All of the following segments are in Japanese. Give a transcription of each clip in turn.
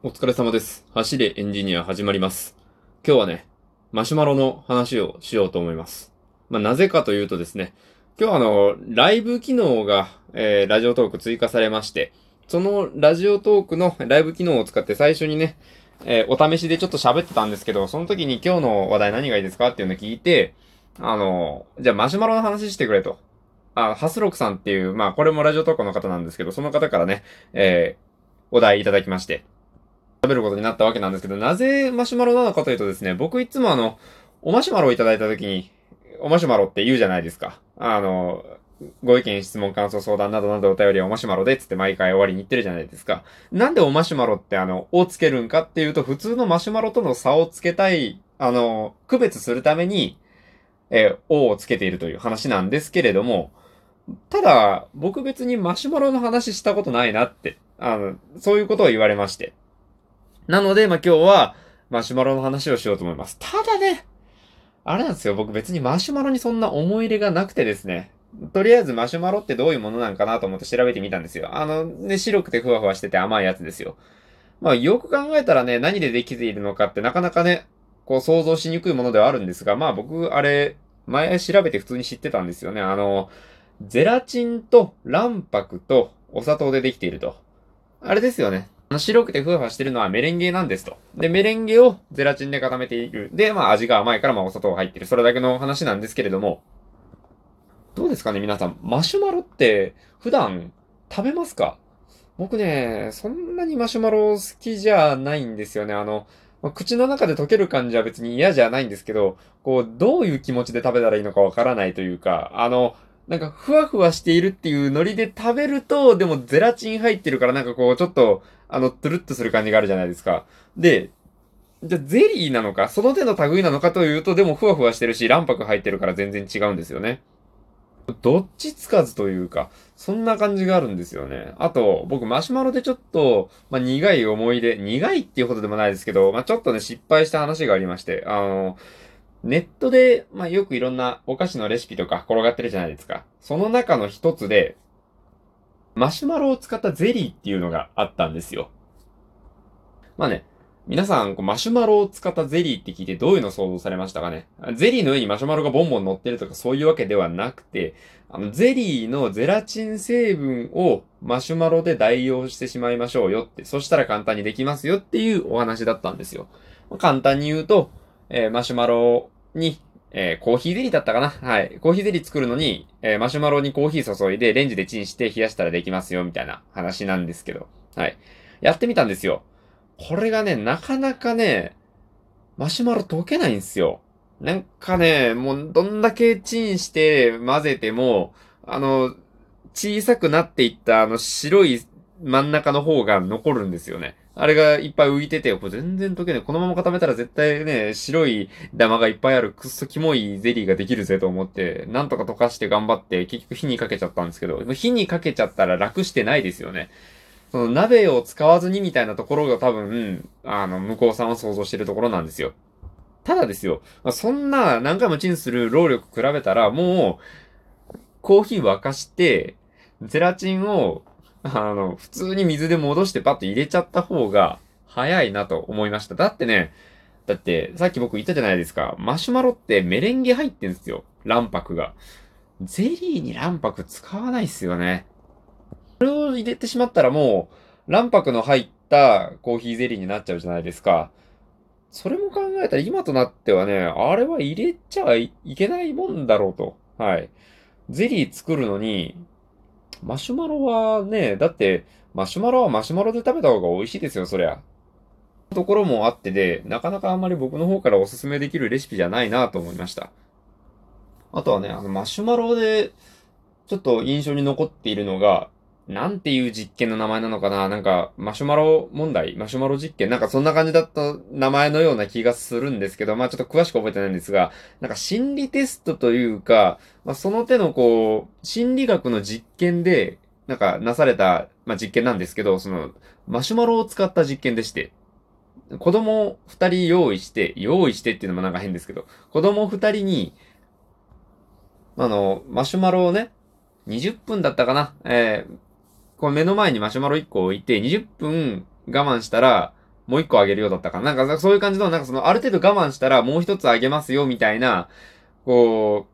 お疲れ様です。走れエンジニア始まります。今日はね、マシュマロの話をしようと思います。まあ、なぜかというとですね、今日あの、ライブ機能が、えー、ラジオトーク追加されまして、そのラジオトークのライブ機能を使って最初にね、えーお試しでちょっと喋ってたんですけど、その時に今日の話題何がいいですかっていうのを聞いて、あの、じゃあマシュマロの話してくれと。あ、ハスロクさんっていう、まあこれもラジオトークの方なんですけど、その方からね、えーお題いただきまして、食べることになったわけなんですけど、なぜマシュマロなのかというとですね、僕いつもあの、おマシュマロをいただいた時に、おマシュマロって言うじゃないですか。あの、ご意見、質問、感想、相談などなどお便りはおマシュマロでつって毎回終わりに言ってるじゃないですか。なんでおマシュマロってあの、をつけるんかっていうと、普通のマシュマロとの差をつけたい、あの、区別するために、えー、をつけているという話なんですけれども、ただ、僕別にマシュマロの話したことないなって、あの、そういうことを言われまして。なので、まあ、今日は、マシュマロの話をしようと思います。ただね、あれなんですよ、僕別にマシュマロにそんな思い入れがなくてですね。とりあえずマシュマロってどういうものなんかなと思って調べてみたんですよ。あの、ね、白くてふわふわしてて甘いやつですよ。まあ、よく考えたらね、何でできているのかってなかなかね、こう想像しにくいものではあるんですが、まあ僕、あれ、前調べて普通に知ってたんですよね。あの、ゼラチンと卵白とお砂糖でできていると。あれですよね。白くてふわふわしてるのはメレンゲなんですと。で、メレンゲをゼラチンで固めている。で、まあ味が甘いからまあお砂糖が入ってる。それだけの話なんですけれども。どうですかね皆さん。マシュマロって普段食べますか？僕ね、そんなにマシュマロ好きじゃないんですよね。あの、まあ口の中で溶ける感じは別に嫌じゃないんですけど、こう、どういう気持ちで食べたらいいのかわからないというか、あの、なんか、ふわふわしているっていうノリで食べると、でもゼラチン入ってるからなんかこう、ちょっと、あの、トゥルッとする感じがあるじゃないですか。で、じゃゼリーなのか、その手の類なのかというと、でもふわふわしてるし、卵白入ってるから全然違うんですよね。どっちつかずというか、そんな感じがあるんですよね。あと、僕マシュマロでちょっと、まあ、苦い思い出、苦いっていうほどでもないですけど、まあ、ちょっとね、失敗した話がありまして、あの、ネットで、まあ、よくいろんなお菓子のレシピとか転がってるじゃないですか。その中の一つで、マシュマロを使ったゼリーっていうのがあったんですよ。まあね、皆さん、マシュマロを使ったゼリーって聞いてどういうの想像されましたかね？ゼリーの上にマシュマロがボンボン乗ってるとかそういうわけではなくて、あの、ゼリーのゼラチン成分をマシュマロで代用してしまいましょうよって、そしたら簡単にできますよっていうお話だったんですよ。簡単に言うと、えーマシュマロに、えーコーヒーゼリーだったかな？はい。コーヒーゼリー作るのに、えーマシュマロにコーヒー注いでレンジでチンして冷やしたらできますよみたいな話なんですけど。はい。やってみたんですよ。これがね、なかなかね、マシュマロ溶けないんですよ。なんかね、もうどんだけチンして混ぜても、あの、小さくなっていったあの白い真ん中の方が残るんですよね。あれがいっぱい浮いてて、これ全然溶けない。このまま固めたら絶対ね、白いダマがいっぱいあるくっそキモいゼリーができるぜと思って、なんとか溶かして頑張って、結局火にかけちゃったんですけど、火にかけちゃったら楽してないですよね。その鍋を使わずにみたいなところが多分、あの、向こうさんは想像してるところなんですよ。ただですよ、そんな何回もチンする労力比べたら、もう、コーヒー沸かして、ゼラチンを、あの、普通に水で戻してパッと入れちゃった方が早いなと思いました。だってね、だって、さっき僕言ったじゃないですか。マシュマロってメレンゲ入ってんですよ。卵白が。ゼリーに卵白使わないっすよね。それを入れてしまったらもう、卵白の入ったコーヒーゼリーになっちゃうじゃないですか。それも考えたら今となってはね、あれは入れちゃいけないもんだろうと。はい。ゼリー作るのに、マシュマロはね、だって、マシュマロはマシュマロで食べた方が美味しいですよ、そりゃ。ところもあってで、なかなかあんまり僕の方からおすすめできるレシピじゃないなと思いました。あとはね、あの、マシュマロで、ちょっと印象に残っているのが、なんていう実験の名前なのかな？なんか、マシュマロ問題？マシュマロ実験？なんかそんな感じだった名前のような気がするんですけど、まあちょっと詳しく覚えてないんですが、なんか心理テストというか、まあその手のこう、心理学の実験で、なんかなされた、まあ実験なんですけど、その、マシュマロを使った実験でして、子供二人用意して、用意してっていうのもなんか変ですけど、子供二人に、あの、マシュマロをね、20分だったかな？えー、こう目の前にマシュマロ1個置いて、20分我慢したら、もう一個あげるようだったかな。なんかそういう感じの、なんかそのある程度我慢したらもう一つあげますよみたいな、こ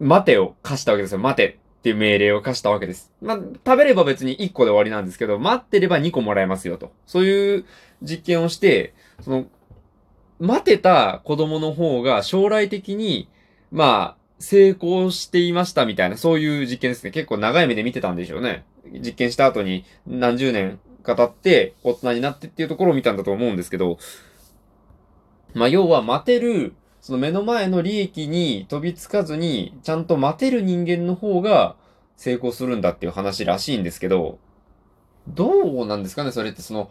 う、待てを貸したわけですよ。待てっていう命令を課したわけです。まあ、食べれば別に1個で終わりなんですけど、待ってれば2個もらえますよと。そういう実験をして、その、待てた子供の方が将来的に、まあ、成功していましたみたいな、そういう実験ですね。結構長い目で見てたんでしょうね。実験した後に何十年か経って大人になってっていうところを見たんだと思うんですけど、まあ、要は待てる、その目の前の利益に飛びつかずに、ちゃんと待てる人間の方が成功するんだっていう話らしいんですけど、どうなんですかねそれってその、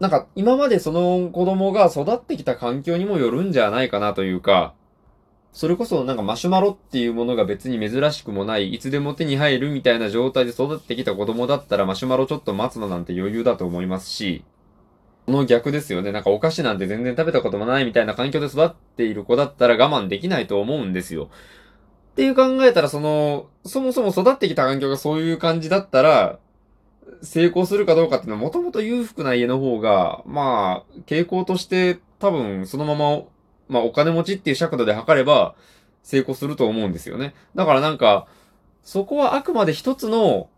なんか今までその子供が育ってきた環境にもよるんじゃないかなというか、それこそなんかマシュマロっていうものが別に珍しくもない、いつでも手に入るみたいな状態で育ってきた子供だったらマシュマロちょっと待つのなんて余裕だと思いますし、この逆ですよね。なんかお菓子なんて全然食べたこともないみたいな環境で育っている子だったら我慢できないと思うんですよ。っていう考えたら、その、そもそも育ってきた環境がそういう感じだったら、成功するかどうかっていうのはもともと裕福な家の方が、まあ、傾向として多分そのまままあお金持ちっていう尺度で測れば成功すると思うんですよね。だからなんか、そこはあくまで一つの、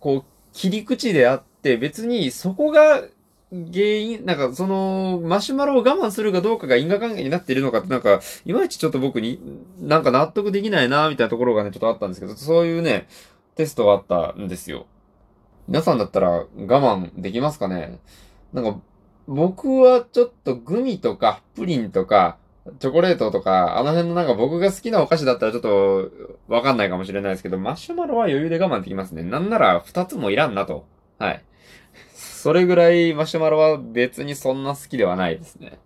こう、切り口であって、別にそこが原因、なんかその、マシュマロを我慢するかどうかが因果関係になっているのかってなんか、いまいちちょっと僕になんか納得できないなみたいなところがね、ちょっとあったんですけど、そういうね、テストがあったんですよ。皆さんだったら我慢できますかね？なんか、僕はちょっとグミとかプリンとか、チョコレートとか、あの辺のなんか僕が好きなお菓子だったらちょっとわかんないかもしれないですけど、マシュマロは余裕で我慢できますね。なんなら二つもいらんなと。はい。それぐらいマシュマロは別にそんな好きではないですね。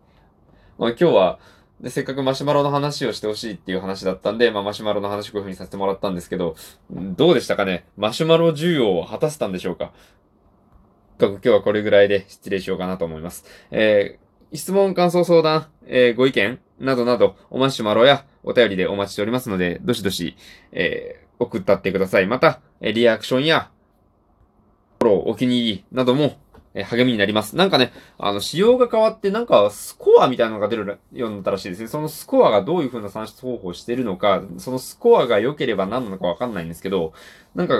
まあ今日は、で、せっかくマシュマロの話をしてほしいっていう話だったんで、まあマシュマロの話こういう風にさせてもらったんですけど、どうでしたかね？マシュマロ需要を果たせたんでしょうか？今日はこれぐらいで失礼しようかなと思います。えー、質問、感想、相談、えー、ご意見、などなど、おマシュマロやお便りでお待ちしておりますので、どしどし、えー、送ったってください。また、えリアクションや、フォロー、お気に入りなども、え励みになります。なんかね、あの、仕様が変わって、なんか、スコアみたいなのが出るようになったらしいですね。そのスコアがどういう風な算出方法をしてるのか、そのスコアが良ければ何なのかわかんないんですけど、なんか、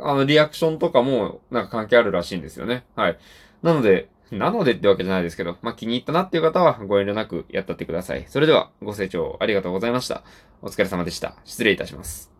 あの、リアクションとかも、なんか関係あるらしいんですよね。はい。なので、なのでってわけじゃないですけど、まあ、気に入ったなっていう方はご遠慮なくやったってください。それではご清聴ありがとうございました。お疲れ様でした。失礼いたします。